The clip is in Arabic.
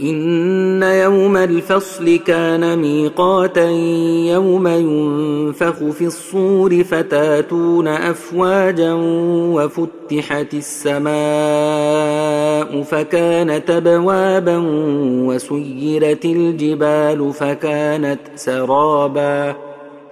إن يوم الفصل كان ميقاتا يوم ينفخ في الصور فتاتون أفواجا وفتحت السماء فكانت أبوابا وسيرت الجبال فكانت سرابا